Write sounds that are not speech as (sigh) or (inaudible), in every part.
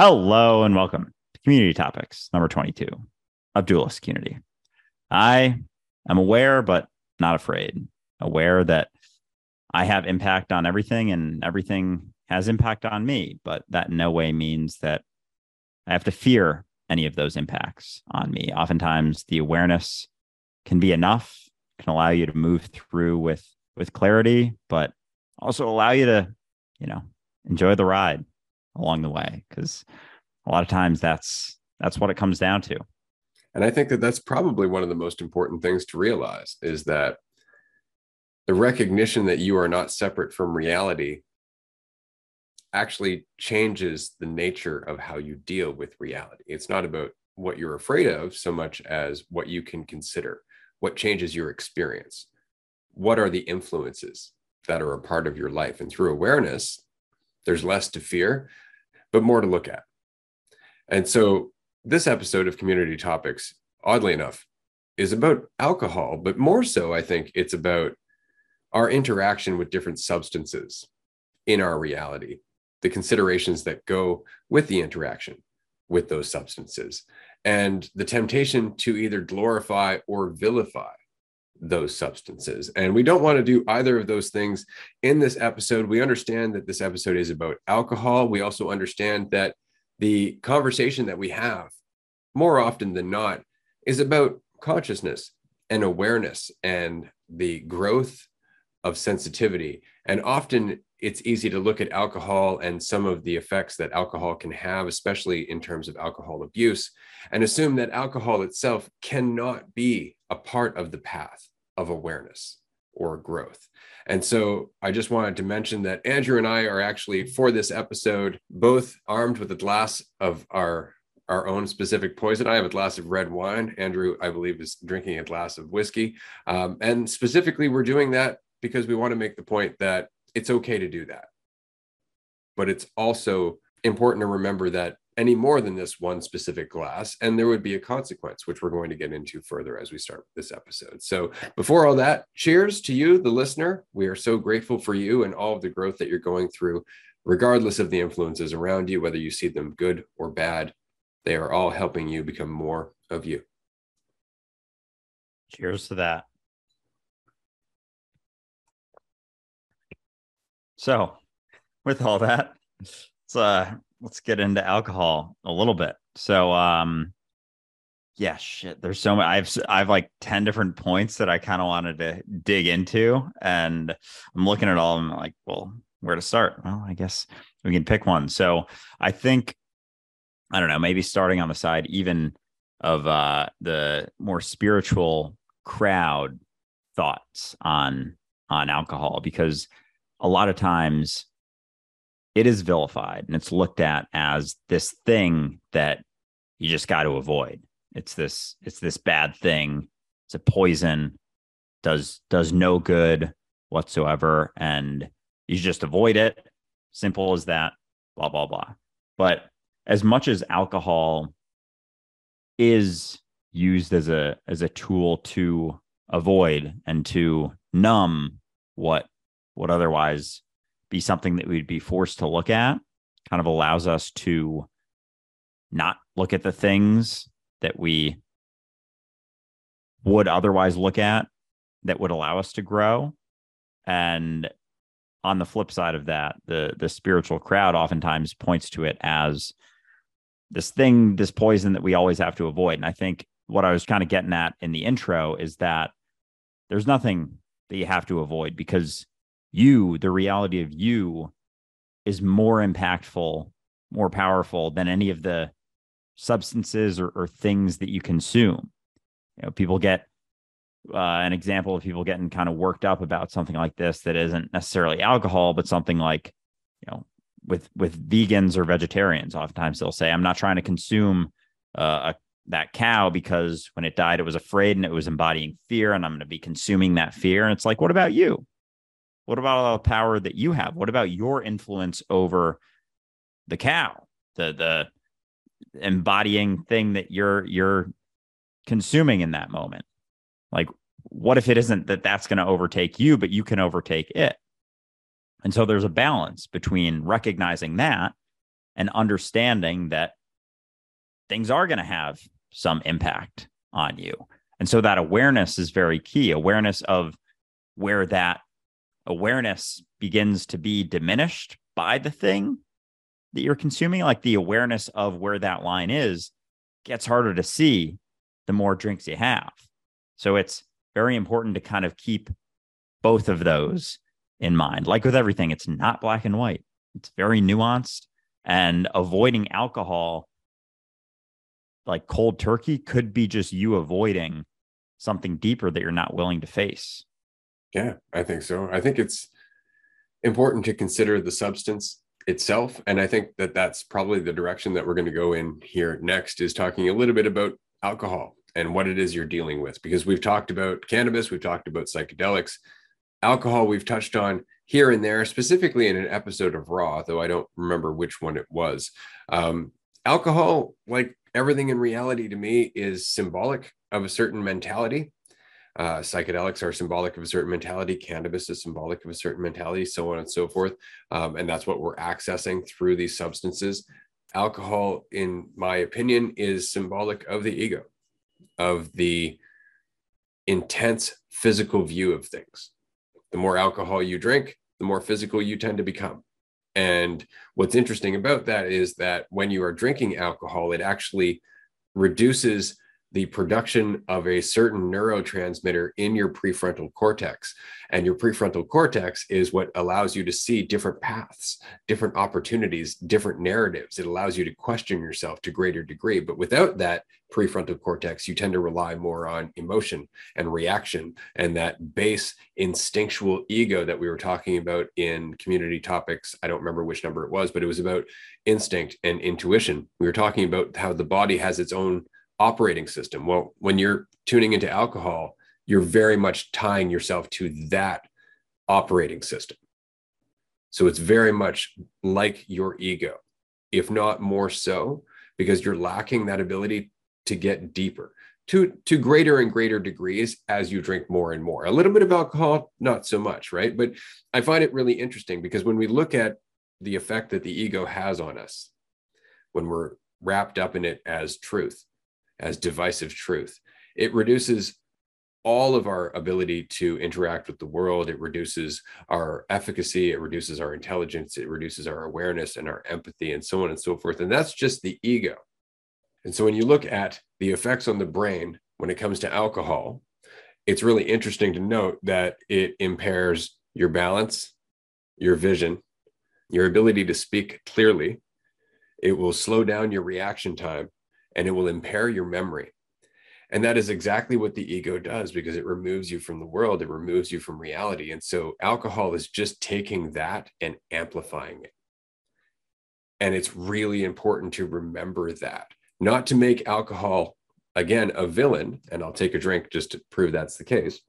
Hello and welcome to Community Topics number 22 of Duelist Community. I am aware, but not afraid. Aware that I have impact on everything and everything has impact on me, but that in no way means that I have to fear any of those impacts on me. Oftentimes, the awareness can be enough, can allow you to move through with with clarity, but also allow you to, you know, enjoy the ride along the way because a lot of times that's that's what it comes down to. And i think that that's probably one of the most important things to realize is that the recognition that you are not separate from reality actually changes the nature of how you deal with reality. It's not about what you're afraid of so much as what you can consider. What changes your experience? What are the influences that are a part of your life? And through awareness there's less to fear but more to look at. And so this episode of Community Topics, oddly enough, is about alcohol, but more so, I think it's about our interaction with different substances in our reality, the considerations that go with the interaction with those substances, and the temptation to either glorify or vilify those substances. And we don't want to do either of those things in this episode. We understand that this episode is about alcohol. We also understand that the conversation that we have more often than not is about consciousness and awareness and the growth of sensitivity. And often it's easy to look at alcohol and some of the effects that alcohol can have, especially in terms of alcohol abuse, and assume that alcohol itself cannot be a part of the path of awareness or growth. And so I just wanted to mention that Andrew and I are actually for this episode both armed with a glass of our our own specific poison. I have a glass of red wine. Andrew, I believe, is drinking a glass of whiskey. Um, and specifically, we're doing that because we want to make the point that it's okay to do that. But it's also important to remember that any more than this one specific glass, and there would be a consequence, which we're going to get into further as we start this episode. So, before all that, cheers to you, the listener. We are so grateful for you and all of the growth that you're going through, regardless of the influences around you, whether you see them good or bad. They are all helping you become more of you. Cheers to that. So, with all that, let's uh, let's get into alcohol a little bit. So, um, yeah, shit. There's so many. I've I've like ten different points that I kind of wanted to dig into, and I'm looking at all of them. Like, well, where to start? Well, I guess we can pick one. So, I think I don't know. Maybe starting on the side even of uh, the more spiritual crowd thoughts on on alcohol because a lot of times it is vilified and it's looked at as this thing that you just got to avoid. It's this it's this bad thing. It's a poison does does no good whatsoever and you just avoid it. Simple as that. Blah blah blah. But as much as alcohol is used as a as a tool to avoid and to numb what would otherwise be something that we'd be forced to look at. Kind of allows us to not look at the things that we would otherwise look at that would allow us to grow. And on the flip side of that the the spiritual crowd oftentimes points to it as this thing this poison that we always have to avoid. And i think what i was kind of getting at in the intro is that there's nothing that you have to avoid because you, the reality of you, is more impactful, more powerful than any of the substances or, or things that you consume. You know, people get uh, an example of people getting kind of worked up about something like this that isn't necessarily alcohol, but something like, you know, with with vegans or vegetarians, oftentimes they'll say, "I'm not trying to consume uh, a, that cow because when it died, it was afraid and it was embodying fear, and I'm going to be consuming that fear." And it's like, what about you? What about all the power that you have? What about your influence over the cow, the the embodying thing that you're you're consuming in that moment? Like, what if it isn't that that's going to overtake you, but you can overtake it? And so there's a balance between recognizing that and understanding that things are going to have some impact on you. And so that awareness is very key awareness of where that awareness begins to be diminished by the thing that you're consuming, like the awareness of where that line is, gets harder to see the more drinks you have. So it's very important to kind of keep both of those in mind. Like with everything, it's not black and white, it's very nuanced. And avoiding alcohol, like cold turkey, could be just you avoiding something deeper that you're not willing to face. Yeah, I think so. I think it's important to consider the substance itself. And I think that that's probably the direction that we're going to go in here next is talking a little bit about alcohol and what it is you're dealing with. Because we've talked about cannabis, we've talked about psychedelics, alcohol, we've touched on here and there, specifically in an episode of Raw, though I don't remember which one it was. Um, alcohol, like everything in reality to me, is symbolic of a certain mentality. Uh, psychedelics are symbolic of a certain mentality. Cannabis is symbolic of a certain mentality, so on and so forth. Um, and that's what we're accessing through these substances. Alcohol, in my opinion, is symbolic of the ego, of the intense physical view of things. The more alcohol you drink, the more physical you tend to become. And what's interesting about that is that when you are drinking alcohol, it actually reduces the production of a certain neurotransmitter in your prefrontal cortex. And your prefrontal cortex is what allows you to see different paths, different opportunities, different narratives. It allows you to question yourself to greater degree. But without that prefrontal cortex, you tend to rely more on emotion and reaction and that base instinctual ego that we were talking about in community topics. I don't remember which number it was, but it was about instinct and intuition. We were talking about how the body has its own operating system. Well, when you're tuning into alcohol, you're very much tying yourself to that operating system. So it's very much like your ego, if not more so, because you're lacking that ability to get deeper to, to greater and greater degrees as you drink more and more. A little bit of alcohol, not so much, right? But I find it really interesting because when we look at the effect that the ego has on us, when we're wrapped up in it as truth, as divisive truth. It reduces all of our ability to interact with the world. It reduces our efficacy, it reduces our intelligence, it reduces our awareness and our empathy, and so on and so forth. And that's just the ego. And so when you look at the effects on the brain when it comes to alcohol, it's really interesting to note that it impairs your balance, your vision, your ability to speak clearly. It will slow down your reaction time and it will impair your memory. And that is exactly what the ego does because it removes you from the world, it removes you from reality. And so alcohol is just taking that and amplifying it. And it's really important to remember that, not to make alcohol, again, a villain. And I'll take a drink just to prove that's the case.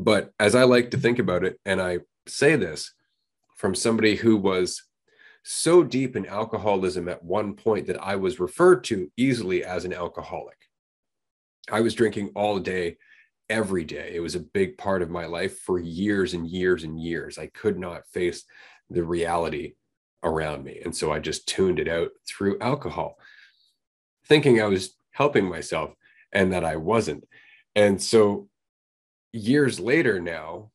But as I like to think about it, and I say this from somebody who was so deep in alcoholism at one point that I was referred to easily as an alcoholic. I was drinking all day, every day. It was a big part of my life for years and years and years. I could not face the reality around me. And so I just tuned it out through alcohol, thinking I was helping myself and that I wasn't. And so years later now,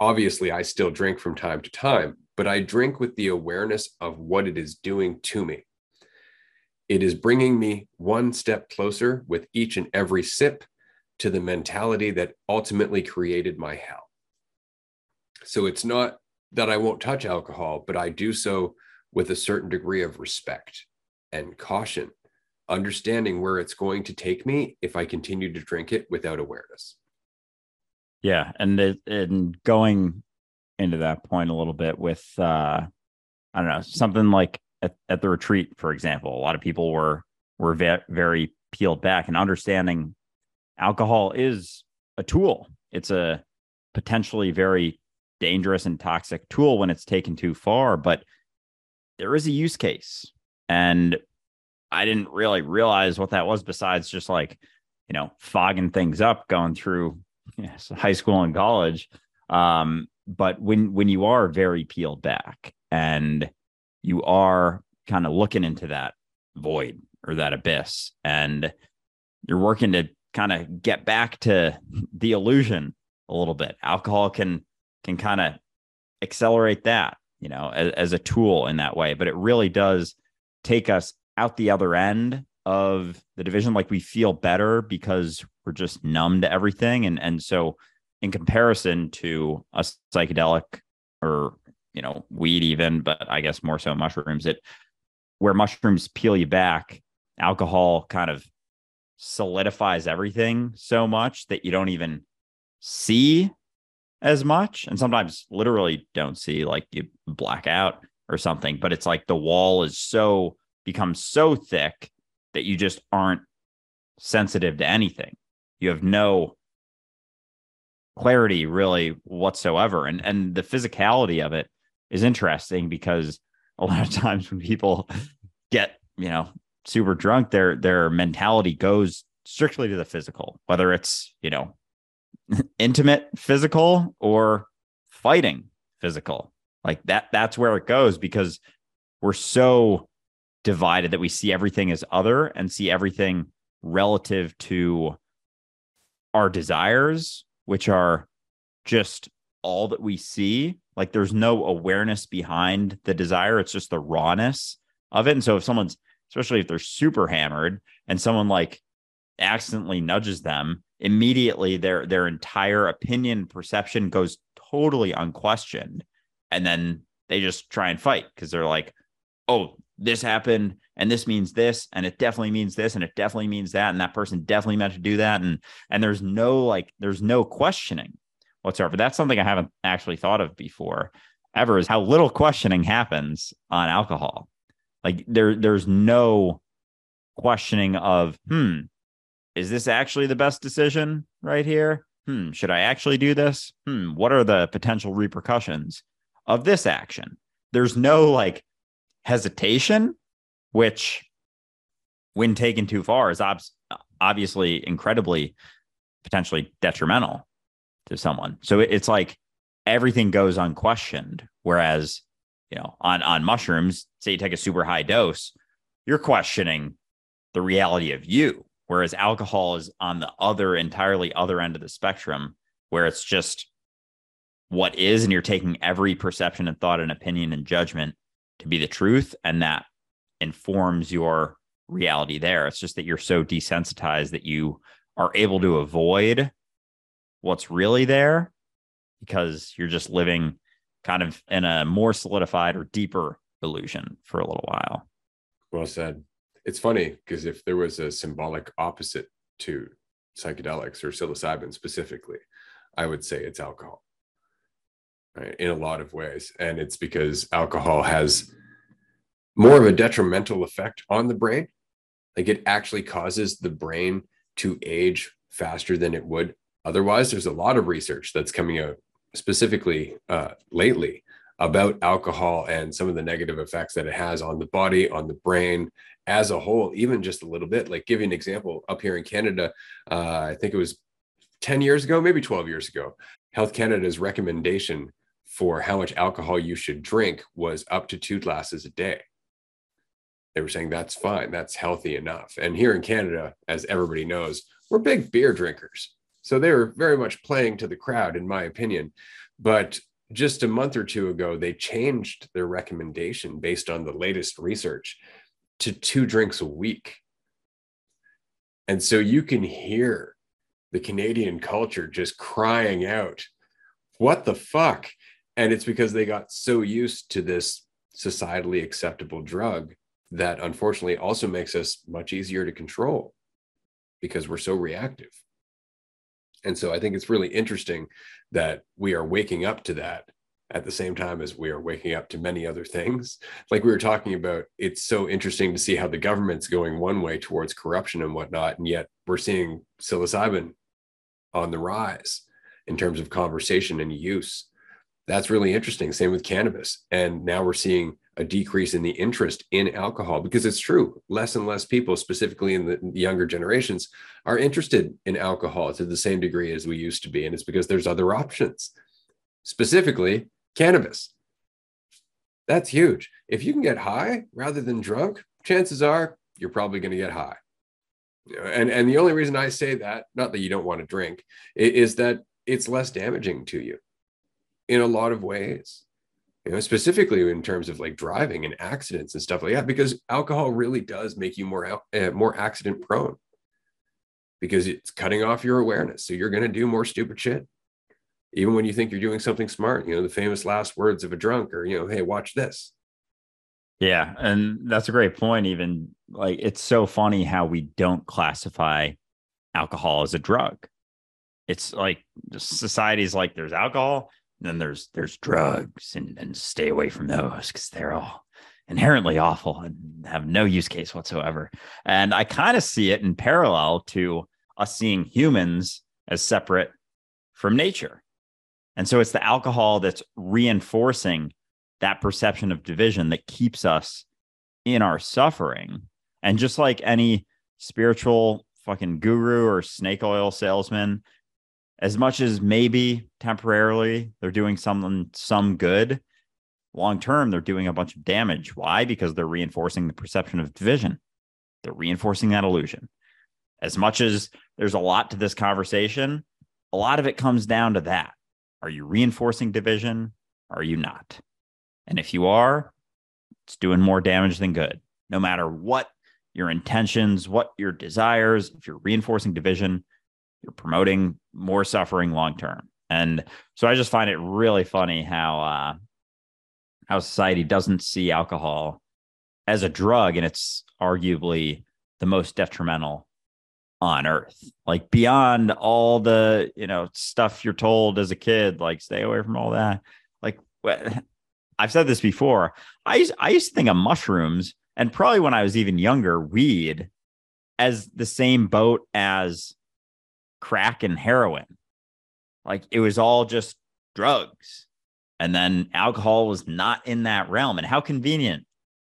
obviously I still drink from time to time, but I drink with the awareness of what it is doing to me. It is bringing me one step closer with each and every sip to the mentality that ultimately created my hell. So it's not that I won't touch alcohol, but I do so with a certain degree of respect and caution, understanding where it's going to take me if I continue to drink it without awareness. Yeah, and and going into that point a little bit with uh I don't know, something like at, at the retreat, for example, a lot of people were were ve- very peeled back and understanding alcohol is a tool. It's a potentially very dangerous and toxic tool when it's taken too far, but there is a use case. And I didn't really realize what that was besides just like, you know, fogging things up going through (laughs) high school and college Um, but when when you are very peeled back and you are kind of looking into that void or that abyss and you're working to kind of get back to the illusion a little bit alcohol can can kind of accelerate that you know as, as a tool in that way. But it really does take us out the other end of the division. Like we feel better because we're just numb to everything. And and so in comparison to a psychedelic or you know weed even but i guess more so mushrooms it where mushrooms peel you back alcohol kind of solidifies everything so much that you don't even see as much and sometimes literally don't see like you black out or something but it's like the wall is so becomes so thick that you just aren't sensitive to anything. You have no clarity really whatsoever. And and the physicality of it is interesting because a lot of (laughs) times when people get you know super drunk their their mentality goes strictly to the physical whether it's you know (laughs) intimate physical or fighting physical. Like that that's where it goes because we're so divided that we see everything as other and see everything relative to our desires which are just all that we see. Like there's no awareness behind the desire. It's just the rawness of it. And so if someone's, especially if they're super hammered and someone like accidentally nudges them, immediately their their entire opinion perception goes totally unquestioned. And then they just try and fight because they're like, oh, this happened and this means this and it definitely means this and it definitely means that and that person definitely meant to do that and and there's no like there's no questioning whatsoever. That's something i haven't actually thought of before ever is how little questioning happens on alcohol. Like there there's no questioning of hmm is this actually the best decision right here? Hmm should i actually do this? Hmm what are the potential repercussions of this action? There's no like hesitation, which, when taken too far, is ob- obviously incredibly potentially detrimental to someone. So it's like everything goes unquestioned. Whereas, you know, on on mushrooms, say you take a super high dose, you're questioning the reality of you. Whereas alcohol is on the other entirely other end of the spectrum, where it's just what is, and you're taking every perception and thought and opinion and judgment to be the truth and that informs your reality there. It's just that you're so desensitized that you are able to avoid what's really there because you're just living kind of in a more solidified or deeper illusion for a little while. Well said. It's funny because if there was a symbolic opposite to psychedelics or psilocybin specifically i would say it's alcohol right, in a lot of ways. And it's because alcohol has more of a detrimental effect on the brain. Like it actually causes the brain to age faster than it would otherwise. There's a lot of research that's coming out specifically uh, lately about alcohol and some of the negative effects that it has on the body, on the brain as a whole, even just a little bit. Like, give you an example up here in Canada, uh, I think it was 10 years ago, maybe 12 years ago, Health Canada's recommendation for how much alcohol you should drink was up to two glasses a day. They were saying that's fine, that's healthy enough. And here in Canada, as everybody knows, we're big beer drinkers. So they were very much playing to the crowd, in my opinion. But just a month or two ago, they changed their recommendation based on the latest research to two drinks a week. And so you can hear the Canadian culture just crying out, What the fuck? And it's because they got so used to this societally acceptable drug that unfortunately also makes us much easier to control because we're so reactive. And so I think it's really interesting that we are waking up to that at the same time as we are waking up to many other things. Like we were talking about, it's so interesting to see how the government's going one way towards corruption and whatnot. And yet we're seeing psilocybin on the rise in terms of conversation and use that's really interesting. Same with cannabis. And now we're seeing a decrease in the interest in alcohol because it's true. Less and less people, specifically in the younger generations, are interested in alcohol to the same degree as we used to be. And it's because there's other options. specifically cannabis. That's huge. If you can get high rather than drunk, chances are you're probably going to get high. And, and the only reason I say that, not that you don't want to drink, is that it's less damaging to you in a lot of ways you know specifically in terms of like driving and accidents and stuff like that because alcohol really does make you more uh, more accident prone because it's cutting off your awareness. So you're going to do more stupid shit even when you think you're doing something smart you know the famous last words of a drunk are you know hey watch this. Yeah and that's a great point even like it's so funny how we don't classify alcohol as a drug. It's like society's like there's alcohol then there's there's drugs and, and stay away from those because they're all inherently awful and have no use case whatsoever. And I kind of see it in parallel to us seeing humans as separate from nature. And so it's the alcohol that's reinforcing that perception of division that keeps us in our suffering. And just like any spiritual fucking guru or snake oil salesman as much as maybe temporarily they're doing something some good long term they're doing a bunch of damage. Why? Because they're reinforcing the perception of division. They're reinforcing that illusion. As much as there's a lot to this conversation a lot of it comes down to that. Are you reinforcing division? Are you not? And if you are it's doing more damage than good. No matter what your intentions what your desires if you're reinforcing division you're promoting more suffering long term. And so I just find it really funny how uh, how society doesn't see alcohol as a drug, and it's arguably the most detrimental on earth. Like beyond all the you know stuff you're told as a kid, like stay away from all that. Like I've said this before. I used I used to think of mushrooms, and probably when I was even younger, weed as the same boat as crack and heroin. Like it was all just drugs. And then alcohol was not in that realm. And how convenient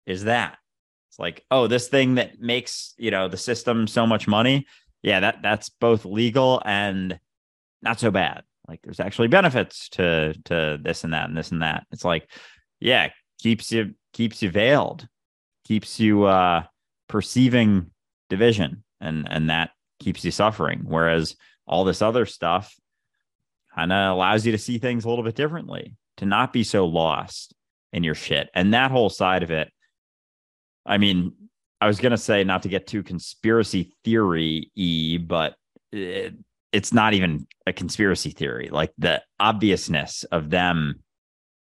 is that? It's like, oh, this thing that makes, you know, the system so much money. Yeah, that that's both legal and not so bad. Like there's actually benefits to to this and that and this and that. It's like, yeah, keeps you keeps you veiled, keeps you uh perceiving division and and that keeps you suffering. Whereas all this other stuff kind of allows you to see things a little bit differently, to not be so lost in your shit. And that whole side of it, I mean, I was going to say not to get too conspiracy theory y, but it, it's not even a conspiracy theory. Like the obviousness of them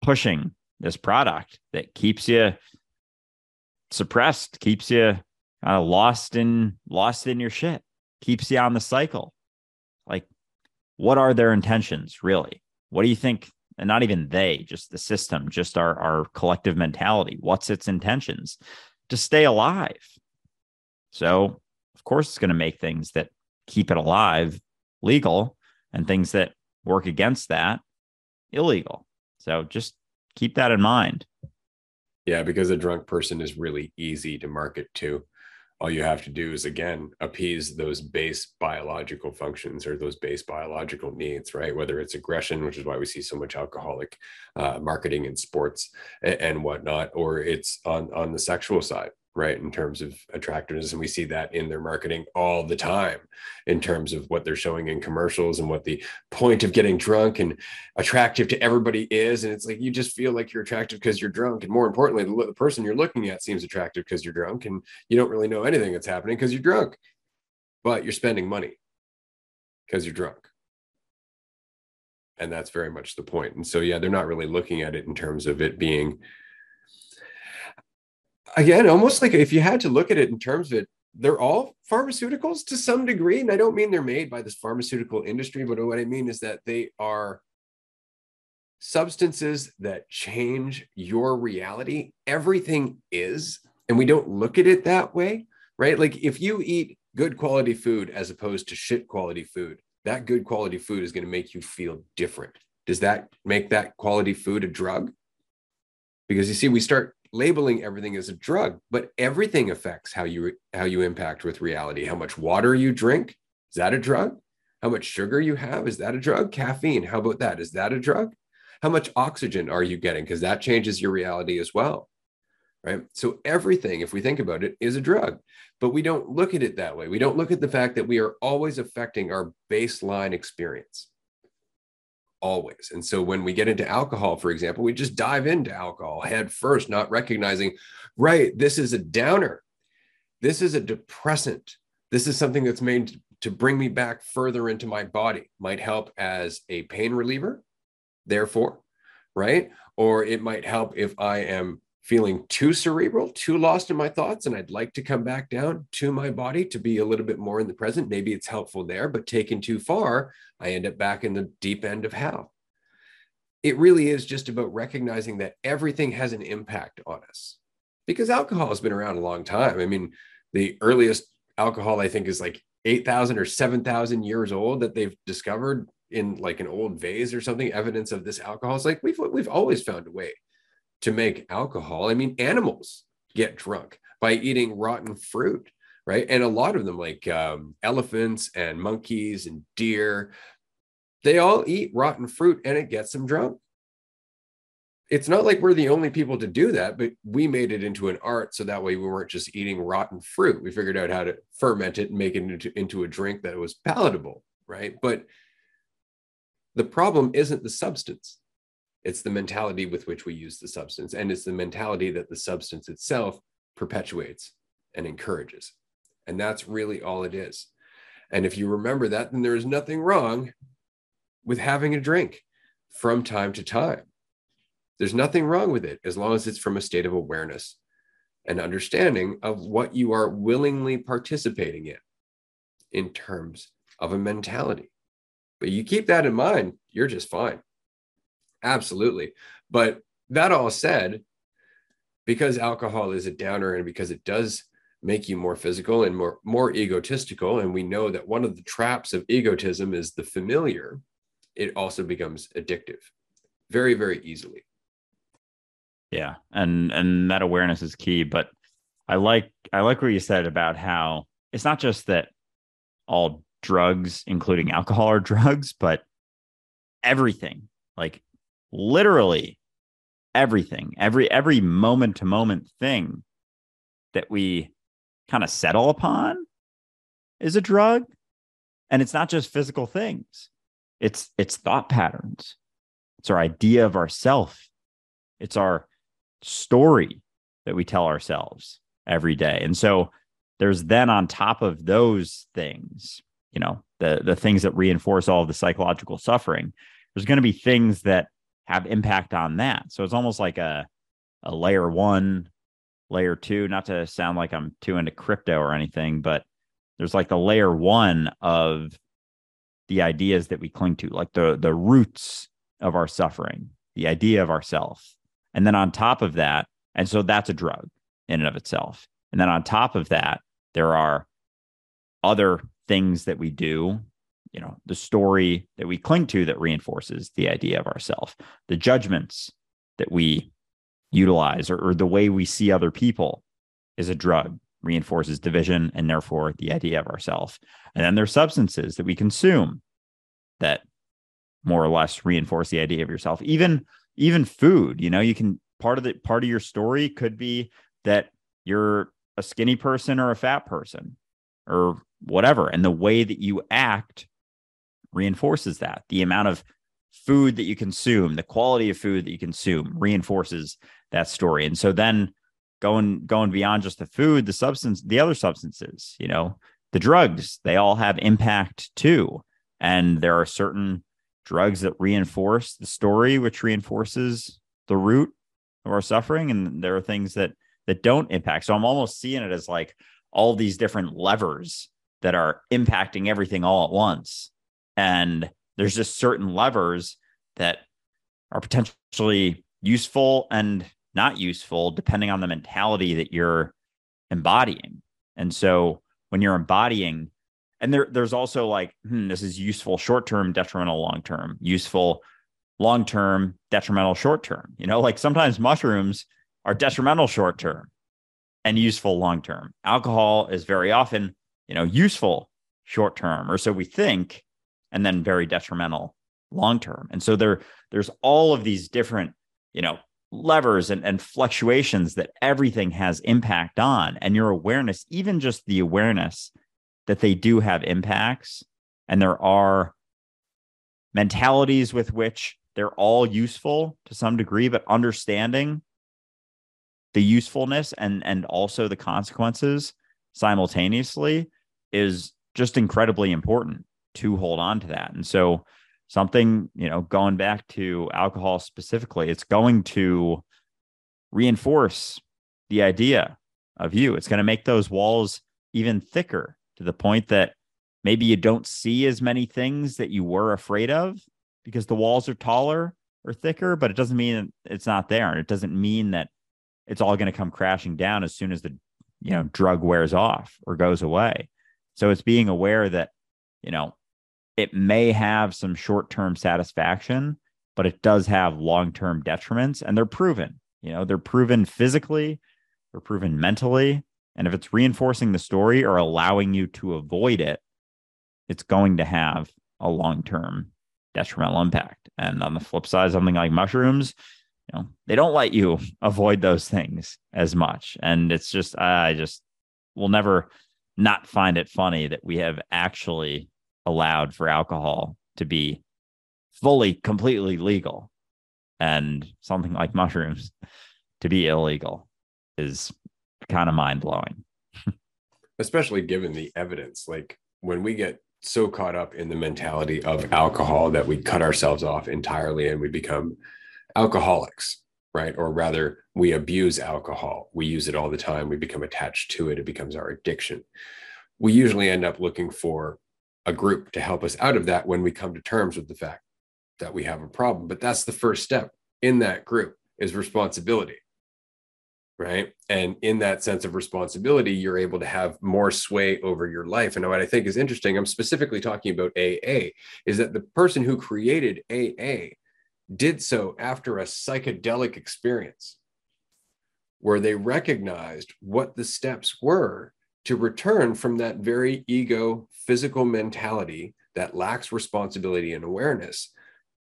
pushing this product that keeps you suppressed, keeps you kind of lost in lost in your shit keeps you on the cycle. Like, what are their intentions really? What do you think? And not even they, just the system, just our, our collective mentality. What's its intentions? To stay alive. So, of course, it's going to make things that keep it alive legal and things that work against that illegal. So, just keep that in mind. Yeah, because a drunk person is really easy to market to all you have to do is again appease those base biological functions or those base biological needs right? Whether it's aggression which is why we see so much alcoholic uh, marketing in sports and, and, whatnot or it's on on the sexual side right in terms of attractiveness and we see that in their marketing all the time in terms of what they're showing in commercials and what the point of getting drunk and attractive to everybody is and it's like you just feel like you're attractive because you're drunk and more importantly the, the person you're looking at seems attractive because you're drunk and you don't really know anything that's happening because you're drunk but you're spending money because you're drunk. And that's very much the point and so yeah they're not really looking at it in terms of it being again, almost like if you had to look at it in terms of it, they're all pharmaceuticals to some degree. And I don't mean they're made by this pharmaceutical industry, but what I mean is that they are substances that change your reality. Everything is, and we don't look at it that way, right? Like if you eat good quality food as opposed to shit quality food, that good quality food is going to make you feel different. Does that make that quality food a drug? Because you see, we start labeling everything as a drug, but everything affects how you how you impact with reality. How much water you drink is that a drug? How much sugar you have is that a drug? Caffeine, how about that? Is that a drug? How much oxygen are you getting? Because that changes your reality as well. Right. So everything, if we think about it, is a drug, but we don't look at it that way. We don't look at the fact that we are always affecting our baseline experience. Always. And so when we get into alcohol, for example, we just dive into alcohol head first, not recognizing, right, this is a downer. This is a depressant. This is something that's made to bring me back further into my body, might help as a pain reliever, therefore, right? Or it might help if I am feeling too cerebral, too lost in my thoughts, and I'd like to come back down to my body to be a little bit more in the present. Maybe it's helpful there, but taken too far, I end up back in the deep end of hell. It really is just about recognizing that everything has an impact on us because alcohol has been around a long time. I mean, the earliest alcohol, I think, is like 8,000 or 7,000 years old that they've discovered in like an old vase or something, evidence of this alcohol. It's like we've, we've always found a way to make alcohol. I mean, animals get drunk by eating rotten fruit, right? And a lot of them, like um, elephants and monkeys and deer, they all eat rotten fruit and it gets them drunk. It's not like we're the only people to do that, but we made it into an art so that way we weren't just eating rotten fruit. We figured out how to ferment it and make it into, into a drink that was palatable, right? But the problem isn't the substance it's the mentality with which we use the substance, and it's the mentality that the substance itself perpetuates and encourages. And that's really all it is. And if you remember that, then there is nothing wrong with having a drink from time to time. There's nothing wrong with it as long as it's from a state of awareness and understanding of what you are willingly participating in in terms of a mentality. But you keep that in mind, you're just fine. Absolutely. But that all said, because alcohol is a downer and because it does make you more physical and more more egotistical and we know that one of the traps of egotism is the familiar it also becomes addictive very very easily. Yeah. And and that awareness is key. But i like i like what you said about how it's not just that all drugs including alcohol are (laughs) drugs but everything like literally everything, every every moment to moment thing that we kind of settle upon is a drug. And it's not just physical things. It's it's thought patterns. It's our idea of ourself. It's our story that we tell ourselves every day. And so there's then on top of those things, you know, the the things that reinforce all of the psychological suffering, there's going to be things that have impact on that. So it's almost like a a layer one, layer two, not to sound like I'm too into crypto or anything, but there's like the layer one of the ideas that we cling to, like the the roots of our suffering, the idea of ourself. And then on top of that, and so that's a drug in and of itself. And then on top of that, there are other things that we do you know the story that we cling to that reinforces the idea of ourself the judgments that we utilize or, or, the way we see other people is a drug reinforces division and therefore the idea of ourself. And then there's substances that we consume that more or less reinforce the idea of yourself. Even even food you know you can part of the part of your story could be that you're a skinny person or a fat person or whatever. And the way that you act reinforces that. The amount of food that you consume, the quality of food that you consume reinforces that story. And so then going going beyond just the food, the substance, the other substances, you know, the drugs, they all have impact too. And there are certain drugs that reinforce the story, which reinforces the root of our suffering. And there are things that that don't impact. So I'm almost seeing it as like all these different levers that are impacting everything all at once. And there's just certain levers that are potentially useful and not useful depending on the mentality that you're embodying. And so when you're embodying, and there, there's also like, hmm, this is useful short term, detrimental long term, useful long term, detrimental short term. You know, like sometimes mushrooms are detrimental short term and useful long term. Alcohol is very often, you know, useful short term, or so we think, and then very detrimental long term. And so there there's all of these different, you know, levers and, and fluctuations that everything has impact on. And your awareness, even just the awareness that they do have impacts and there are mentalities with which they're all useful to some degree, but understanding the usefulness and and also the consequences simultaneously is just incredibly important to hold on to that. And so something, you know, going back to alcohol specifically, it's going to reinforce the idea of you. It's going to make those walls even thicker to the point that maybe you don't see as many things that you were afraid of because the walls are taller or thicker, but it doesn't mean it's not there. And it doesn't mean that it's all going to come crashing down as soon as the you know drug wears off or goes away. So it's being aware that, you know, it may have some short-term satisfaction, but it does have long-term detriments and they're proven. You know, they're proven physically, they're proven mentally, and if it's reinforcing the story or allowing you to avoid it, it's going to have a long-term detrimental impact. And on the flip side, something like mushrooms, you know, they don't let you (laughs) avoid those things as much. And it's just, I just will never not find it funny that we have actually allowed for alcohol to be fully, completely legal. And something like mushrooms to be illegal is kind of mind blowing. (laughs) Especially given the evidence. Like when we get so caught up in the mentality of alcohol that we cut ourselves off entirely and we become alcoholics, right? Or rather, we abuse alcohol. We use it all the time. We become attached to it. It becomes our addiction. We usually end up looking for a group to help us out of that when we come to terms with the fact that we have a problem. But that's the first step in that group is responsibility. Right. And in that sense of responsibility, you're able to have more sway over your life. And what I think is interesting, I'm specifically talking about AA, is that the person who created AA did so after a psychedelic experience where they recognized what the steps were to return from that very ego physical mentality that lacks responsibility and awareness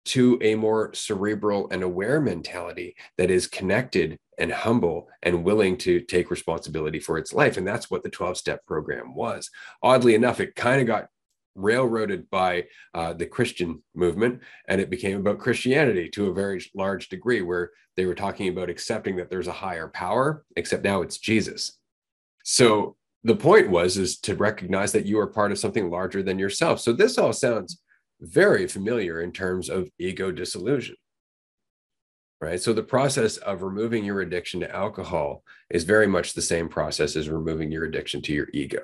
to a more cerebral and aware mentality that is connected and humble and willing to take responsibility for its life. And that's what the 12 step program was. Oddly enough, it kind of got railroaded by uh, the Christian movement, and it became about Christianity to a very large degree, where they were talking about accepting that there's a higher power, except now it's Jesus. So the point was is to recognize that you are part of something larger than yourself. So this all sounds very familiar in terms of ego dissolution right? So the process of removing your addiction to alcohol is very much the same process as removing your addiction to your ego.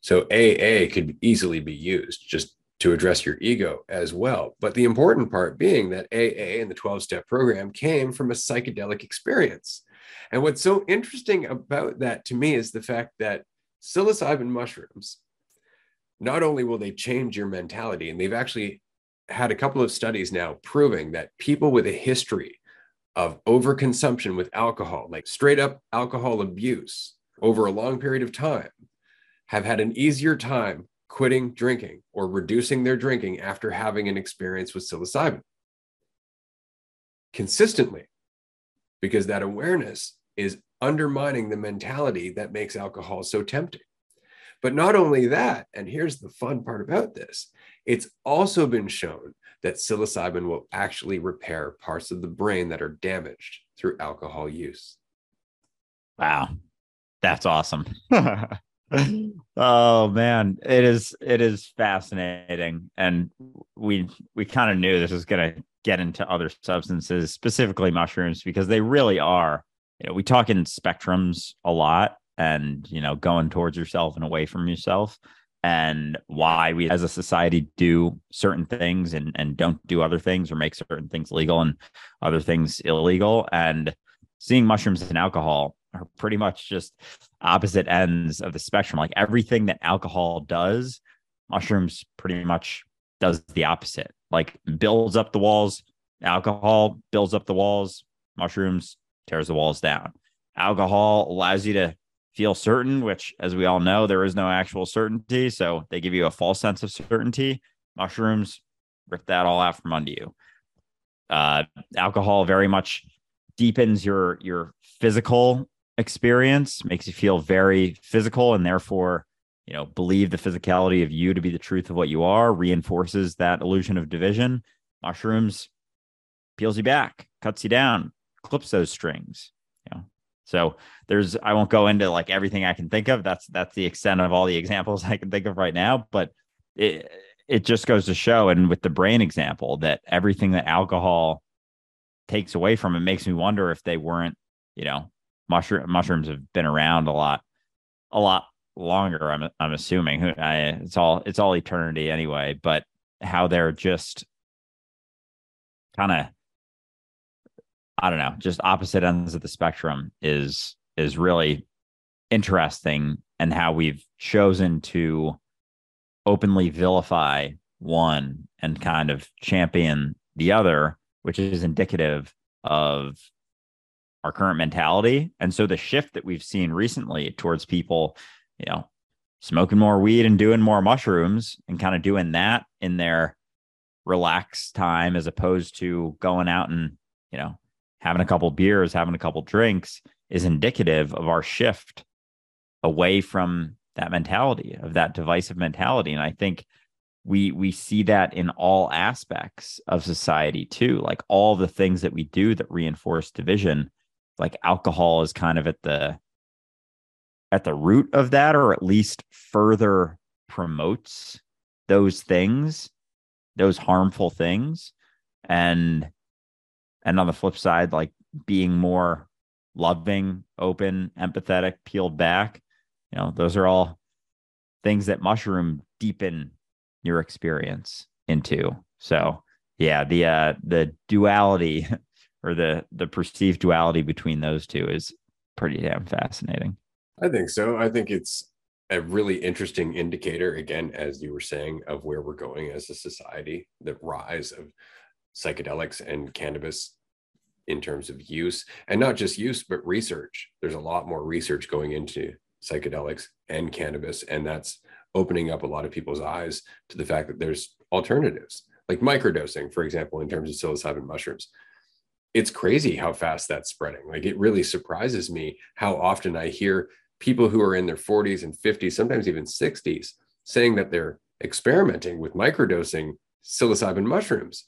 So aa could easily be used just to address your ego as well. But the important part being that aa and the 12 step program came from a psychedelic experience and what's so interesting about that to me is the fact that psilocybin mushrooms, not only will they change your mentality, and they've actually had a couple of studies now proving that people with a history of overconsumption with alcohol, like straight up alcohol abuse over a long period of time, have had an easier time quitting drinking or reducing their drinking after having an experience with psilocybin consistently because that awareness is undermining the mentality that makes alcohol so tempting. But not only that, and here's the fun part about this it's also been shown that psilocybin will actually repair parts of the brain that are damaged through alcohol use. Wow. That's awesome. (laughs) oh man, it is it is fascinating and we we kind of knew this was going to get into other substances, specifically mushrooms because they really are you know, we talk in spectrums a lot and, you know, going towards yourself and away from yourself and why we as a society do certain things and, and don't do other things or make certain things legal and other things illegal. And seeing mushrooms and alcohol are pretty much just opposite ends of the spectrum. Like everything that alcohol does, mushrooms pretty much does the opposite. Like builds up the walls, alcohol builds up the walls, mushrooms tears the walls down. Alcohol allows you to feel certain, which, as we all know, there is no actual certainty. So they give you a false sense of certainty. Mushrooms rip that all out from under you. Uh, alcohol very much deepens your your physical experience, makes you feel very physical, and therefore, you know, believe the physicality of you to be the truth of what you are. Reinforces that illusion of division. Mushrooms peels you back, cuts you down, clips those strings. You know, so there's I won't go into like everything I can think of. That's that's the extent of all the examples (laughs) I can think of right now. But it it just goes to show, and with the brain example, that everything that alcohol takes away from it makes me wonder if they weren't, you know, mushroom mushrooms have been around a lot, a lot longer. I'm I'm assuming. I, it's all it's all eternity anyway. But how they're just kind of I don't know, just opposite ends of the spectrum is is really interesting and how we've chosen to openly vilify one and kind of champion the other, which is indicative of our current mentality. And so the shift that we've seen recently towards people, you know, smoking more weed and doing more mushrooms and kind of doing that in their relaxed time as opposed to going out and, you know, having a couple beers, having a couple drinks is indicative of our shift away from that mentality of that divisive mentality. And i think we we see that in all aspects of society too like all the things that we do that reinforce division like alcohol is kind of at the at the root of that or at least further promotes those things those harmful things. And and on the flip side like being more loving open empathetic peeled back you know those are all things that mushroom deepen your experience into. So yeah the uh the duality (laughs) or the the perceived duality between those two is pretty damn fascinating. I think so. I think it's a really interesting indicator again as you were saying of where we're going as a society the rise of psychedelics and cannabis in terms of use and not just use but research. There's a lot more research going into psychedelics and cannabis and that's opening up a lot of people's eyes to the fact that there's alternatives like microdosing for example in terms of psilocybin mushrooms. It's crazy how fast that's spreading. Like it really surprises me how often i hear people who are in their 40s and 50s sometimes even 60s saying that they're experimenting with microdosing psilocybin mushrooms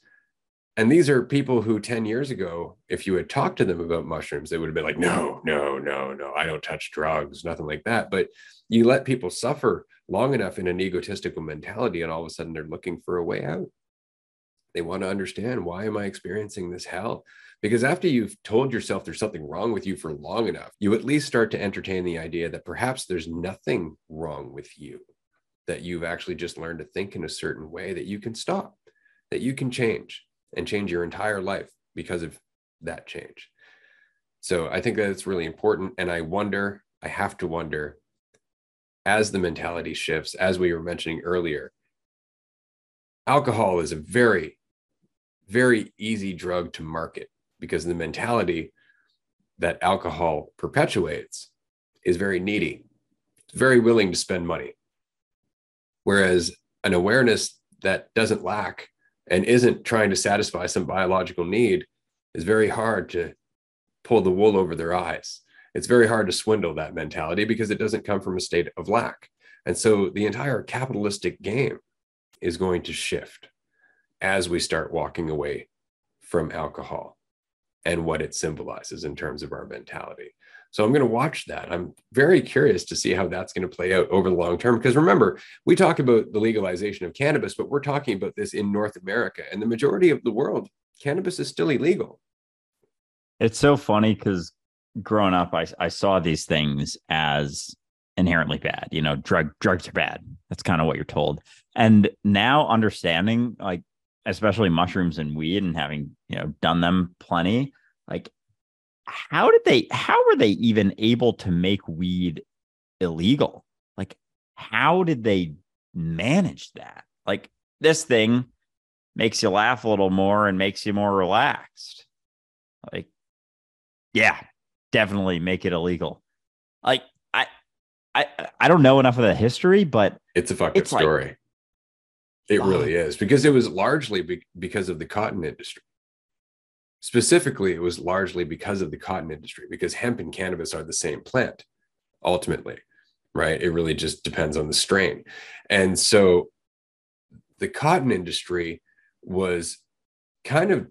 and these are people who 10 years ago, if you had talked to them about mushrooms, they would have been like, no, no, no, no, I don't touch drugs, nothing like that. But you let people suffer long enough in an egotistical mentality, and all of a sudden they're looking for a way out. They want to understand why am I experiencing this hell? Because after you've told yourself there's something wrong with you for long enough, you at least start to entertain the idea that perhaps there's nothing wrong with you, that you've actually just learned to think in a certain way that you can stop, that you can change and change your entire life because of that change. So I think that it's really important. And I wonder, I have to wonder, as the mentality shifts, as we were mentioning earlier, alcohol is a very, very easy drug to market because the mentality that alcohol perpetuates is very needy, very willing to spend money. Whereas an awareness that doesn't lack and isn't trying to satisfy some biological need is very hard to pull the wool over their eyes. It's very hard to swindle that mentality because it doesn't come from a state of lack. And so the entire capitalistic game is going to shift as we start walking away from alcohol and what it symbolizes in terms of our mentality. So I'm going to watch that. I'm very curious to see how that's going to play out over the long term. Because remember, we talk about the legalization of cannabis, but we're talking about this in North America. And the majority of the world, cannabis is still illegal. It's so funny because growing up, I, I saw these things as inherently bad. You know, drug drugs are bad. That's kind of what you're told. And now understanding, like, especially mushrooms and weed and having, you know, done them plenty, like how did they how were they even able to make weed illegal? Like how did they manage that? Like this thing makes you laugh a little more and makes you more relaxed. Like yeah definitely make it illegal. Like i i i don't know enough of the history but it's a fucking it's story. Like, It really is because it was largely be- because of the cotton industry. Specifically, it was largely because of the cotton industry, because hemp and cannabis are the same plant ultimately, right? It really just depends on the strain. And so the cotton industry was kind of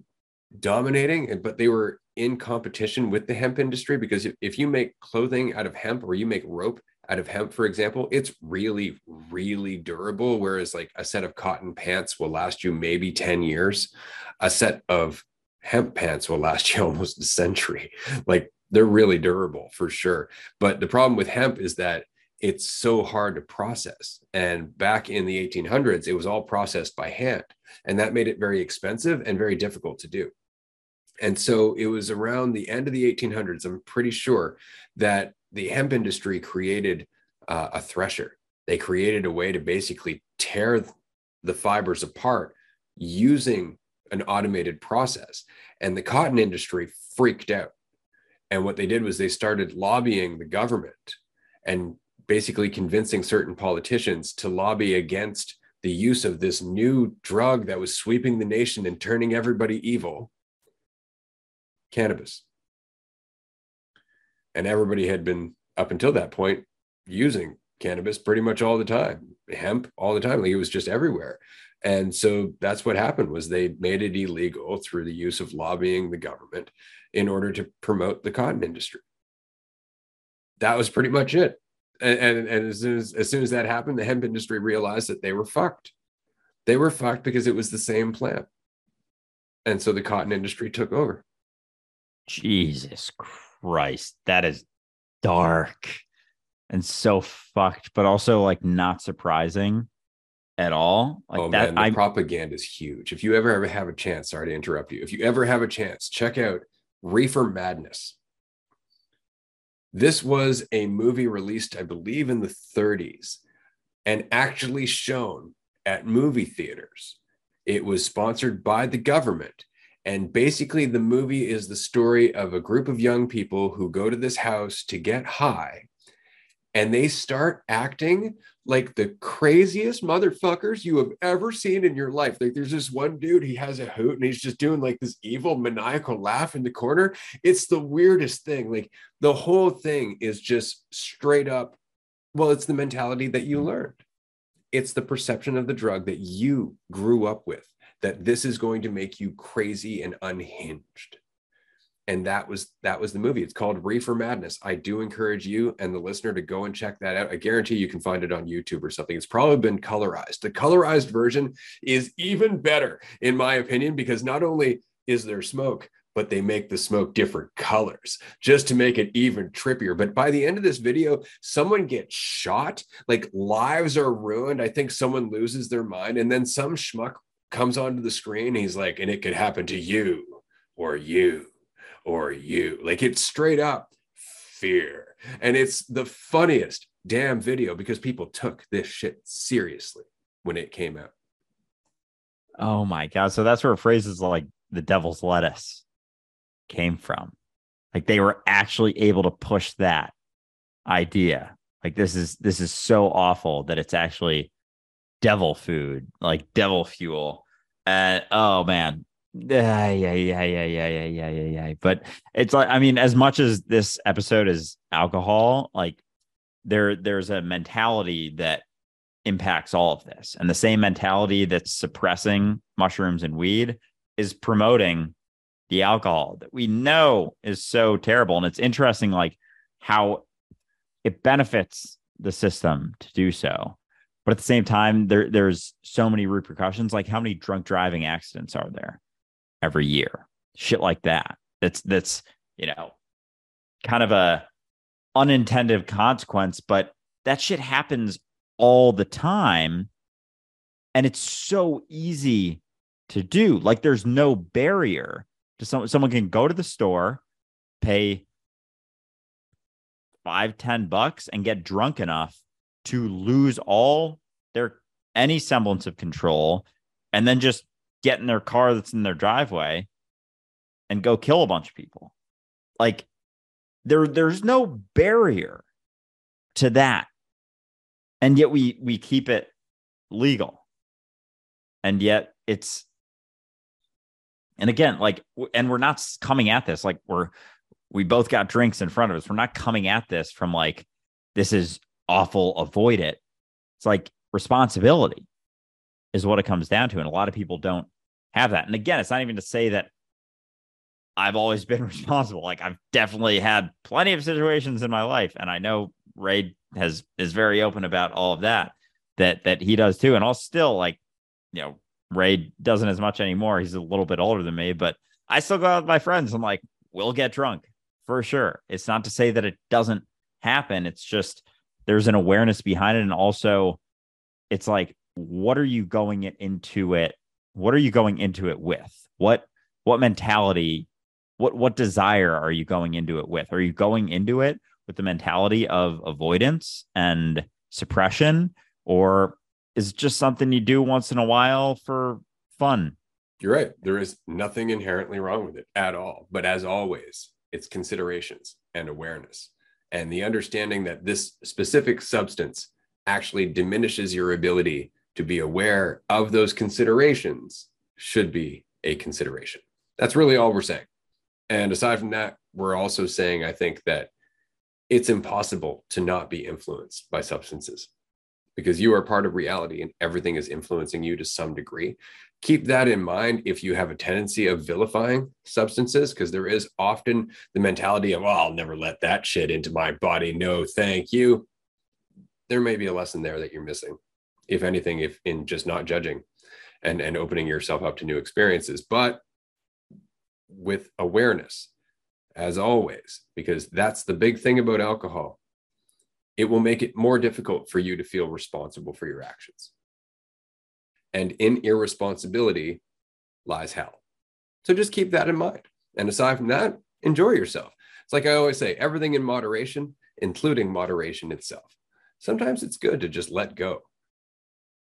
dominating, but they were in competition with the hemp industry because if, if you make clothing out of hemp or you make rope out of hemp, for example, it's really, really durable. Whereas, like a set of cotton pants will last you maybe 10 years, a set of hemp pants will last you (laughs) almost a century. Like they're really durable for sure. But the problem with hemp is that it's so hard to process. And back in the 1800s, it was all processed by hand. And that made it very expensive and very difficult to do. And so it was around the end of the 1800s, I'm pretty sure, that the hemp industry created uh, a thresher. They created a way to basically tear the fibers apart using an automated process. And the cotton industry freaked out. And what they did was they started lobbying the government and basically convincing certain politicians to lobby against the use of this new drug that was sweeping the nation and turning everybody evil cannabis. And everybody had been, up until that point, using cannabis pretty much all the time, hemp all the time. Like it was just everywhere. And so that's what happened was they made it illegal through the use of lobbying the government in order to promote the cotton industry. That was pretty much it. And, and, and as, soon as, as soon as that happened, the hemp industry realized that they were fucked. They were fucked because it was the same plant. And so the cotton industry took over. Jesus Christ. That is dark and so fucked, but also like not surprising at all. Like oh that, man, propaganda is huge. If you ever ever have a chance, sorry to interrupt you. If you ever have a chance, check out Reefer Madness. This was a movie released, I believe, in the 30s and actually shown at movie theaters. It was sponsored by the government. And basically, the movie is the story of a group of young people who go to this house to get high and they start acting like the craziest motherfuckers you have ever seen in your life. Like there's this one dude, he has a hoot and he's just doing like this evil maniacal laugh in the corner. It's the weirdest thing. Like the whole thing is just straight up. Well, it's the mentality that you learned. It's the perception of the drug that you grew up with, that this is going to make you crazy and unhinged and that was that was the movie it's called reefer madness i do encourage you and the listener to go and check that out i guarantee you can find it on youtube or something it's probably been colorized the colorized version is even better in my opinion because not only is there smoke but they make the smoke different colors just to make it even trippier. But by the end of this video, someone gets shot, like lives are ruined. I think someone loses their mind, and then some schmuck comes onto the screen. he's like, and it could happen to you or you or you. Like it's straight up fear. And it's the funniest damn video because people took this shit seriously when it came out. Oh my god! So that's where phrases like "the devil's lettuce" came from. Like they were actually able to push that idea. Like this is this is so awful that it's actually devil food, like devil fuel. And oh man, yeah, yeah, yeah, yeah, yeah, yeah, yeah, yeah. But it's like, I mean, as much as this episode is alcohol, like there, there's a mentality that impacts all of this, and the same mentality that's suppressing mushrooms and weed is promoting the alcohol that we know is so terrible. And it's interesting, like how it benefits the system to do so. But at the same time, there there's so many repercussions. Like how many drunk driving accidents are there? Every year. Shit like that. That's that's, you know, kind of a unintended consequence, but that shit happens all the time. And it's so easy to do. Like there's no barrier to someone someone can go to the store, pay five, ten bucks and get drunk enough to lose all their any semblance of control and then just get in their car that's in their driveway and go kill a bunch of people. Like there there's no barrier to that. And yet we we keep it legal. And yet it's, and again, like, and we're not coming at this like we're, we both got drinks in front of us. We're not coming at this from like, this is awful, avoid it. It's like responsibility is what it comes down to. And a lot of people don't have that. And again, it's not even to say that I've always (laughs) been responsible. Like I've definitely had plenty of situations in my life. And I know Ray has is very open about all of that, that that he does too. And I'll still like, you know, Ray doesn't as much anymore. He's a little bit older than me, but I still go out with my friends. I'm like, we'll get drunk for sure. It's not to say that it doesn't happen. It's just there's an awareness behind it. And also it's like, what are you going into it? What are you going into it with? What what mentality, what what desire are you going into it with? Are you going into it with the mentality of avoidance and suppression? Or is it just something you do once in a while for fun? You're right. There is nothing inherently wrong with it at all. But as always, it's considerations and awareness and the understanding that this specific substance actually diminishes your ability to be aware of those considerations should be a consideration. That's really all we're saying. And aside from that, we're also saying, I think, that it's impossible to not be influenced by substances because you are part of reality and everything is influencing you to some degree keep that in mind if you have a tendency of vilifying substances, because there is often the mentality of, oh, I'll never let that shit into my body. No, thank you. There may be a lesson there that you're missing, if anything, if in just not judging and, and opening yourself up to new experiences, but with awareness, as always, because that's the big thing about alcohol. It will make it more difficult for you to feel responsible for your actions and in irresponsibility lies hell. So just keep that in mind. And aside from that, enjoy yourself. It's like I always say everything in moderation, including moderation itself. Sometimes it's good to just let go,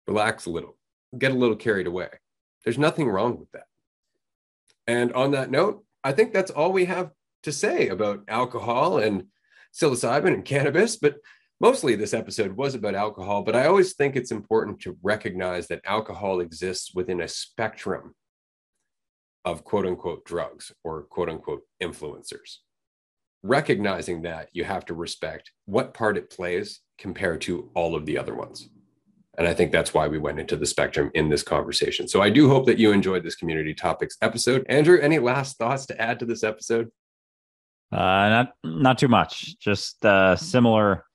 relax a little, get a little carried away. There's nothing wrong with that. And on that note, I think that's all we have to say about alcohol and psilocybin and cannabis. But mostly this episode was about alcohol, but I always think it's important to recognize that alcohol exists within a spectrum of quote unquote drugs or quote unquote influencers. Recognizing that, you have to respect what part it plays compared to all of the other ones. And I think that's why we went into the spectrum in this conversation. So I do hope that you enjoyed this community topics episode. Andrew, any last thoughts to add to this episode? Uh, not not too much. Just uh, similar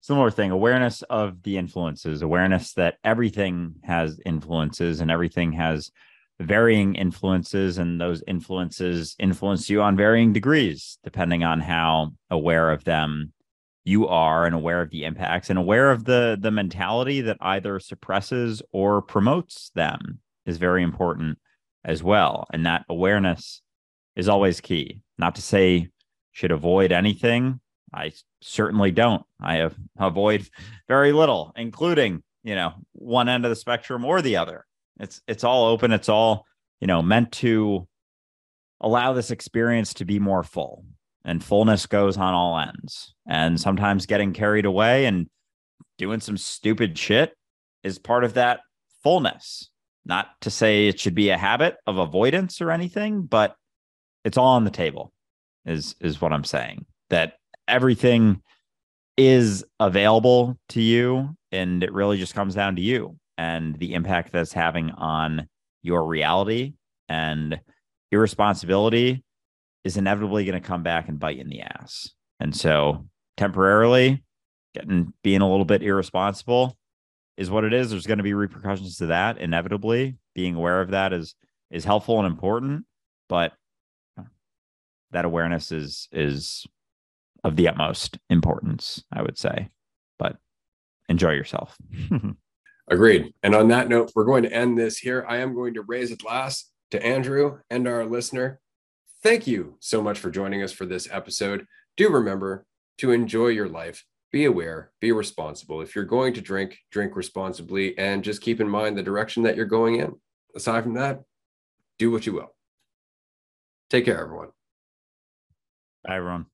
similar thing awareness of the influences awareness that everything has influences and everything has varying influences and those influences influence you on varying degrees depending on how aware of them you are and aware of the impacts and aware of the the mentality that either suppresses or promotes them is very important as well and that awareness is always key not to say should avoid anything I certainly don't. I have avoid very little, including, you know, one end of the spectrum or the other. It's it's all open. It's all, you know, meant to allow this experience to be more full. And fullness goes on all ends. And sometimes getting carried away and doing some stupid shit is part of that fullness. Not to say it should be a habit of avoidance or anything, but it's all on the table is is what I'm saying. That everything is available to you and it really just comes down to you and the impact that's having on your reality and irresponsibility is inevitably going to come back and bite you in the ass and so temporarily getting being a little bit irresponsible is what it is there's going to be repercussions to that inevitably being aware of that is is helpful and important but that awareness is is of the utmost importance, I would say. But enjoy yourself. (laughs) Agreed. And on that note, we're going to end this here. I am going to raise a glass to Andrew and our listener. Thank you so much for joining us for this episode. Do remember to enjoy your life. Be aware, be responsible. If you're going to drink, drink responsibly, and just keep in mind the direction that you're going in. Aside from that, do what you will. Take care, everyone. Bye, everyone.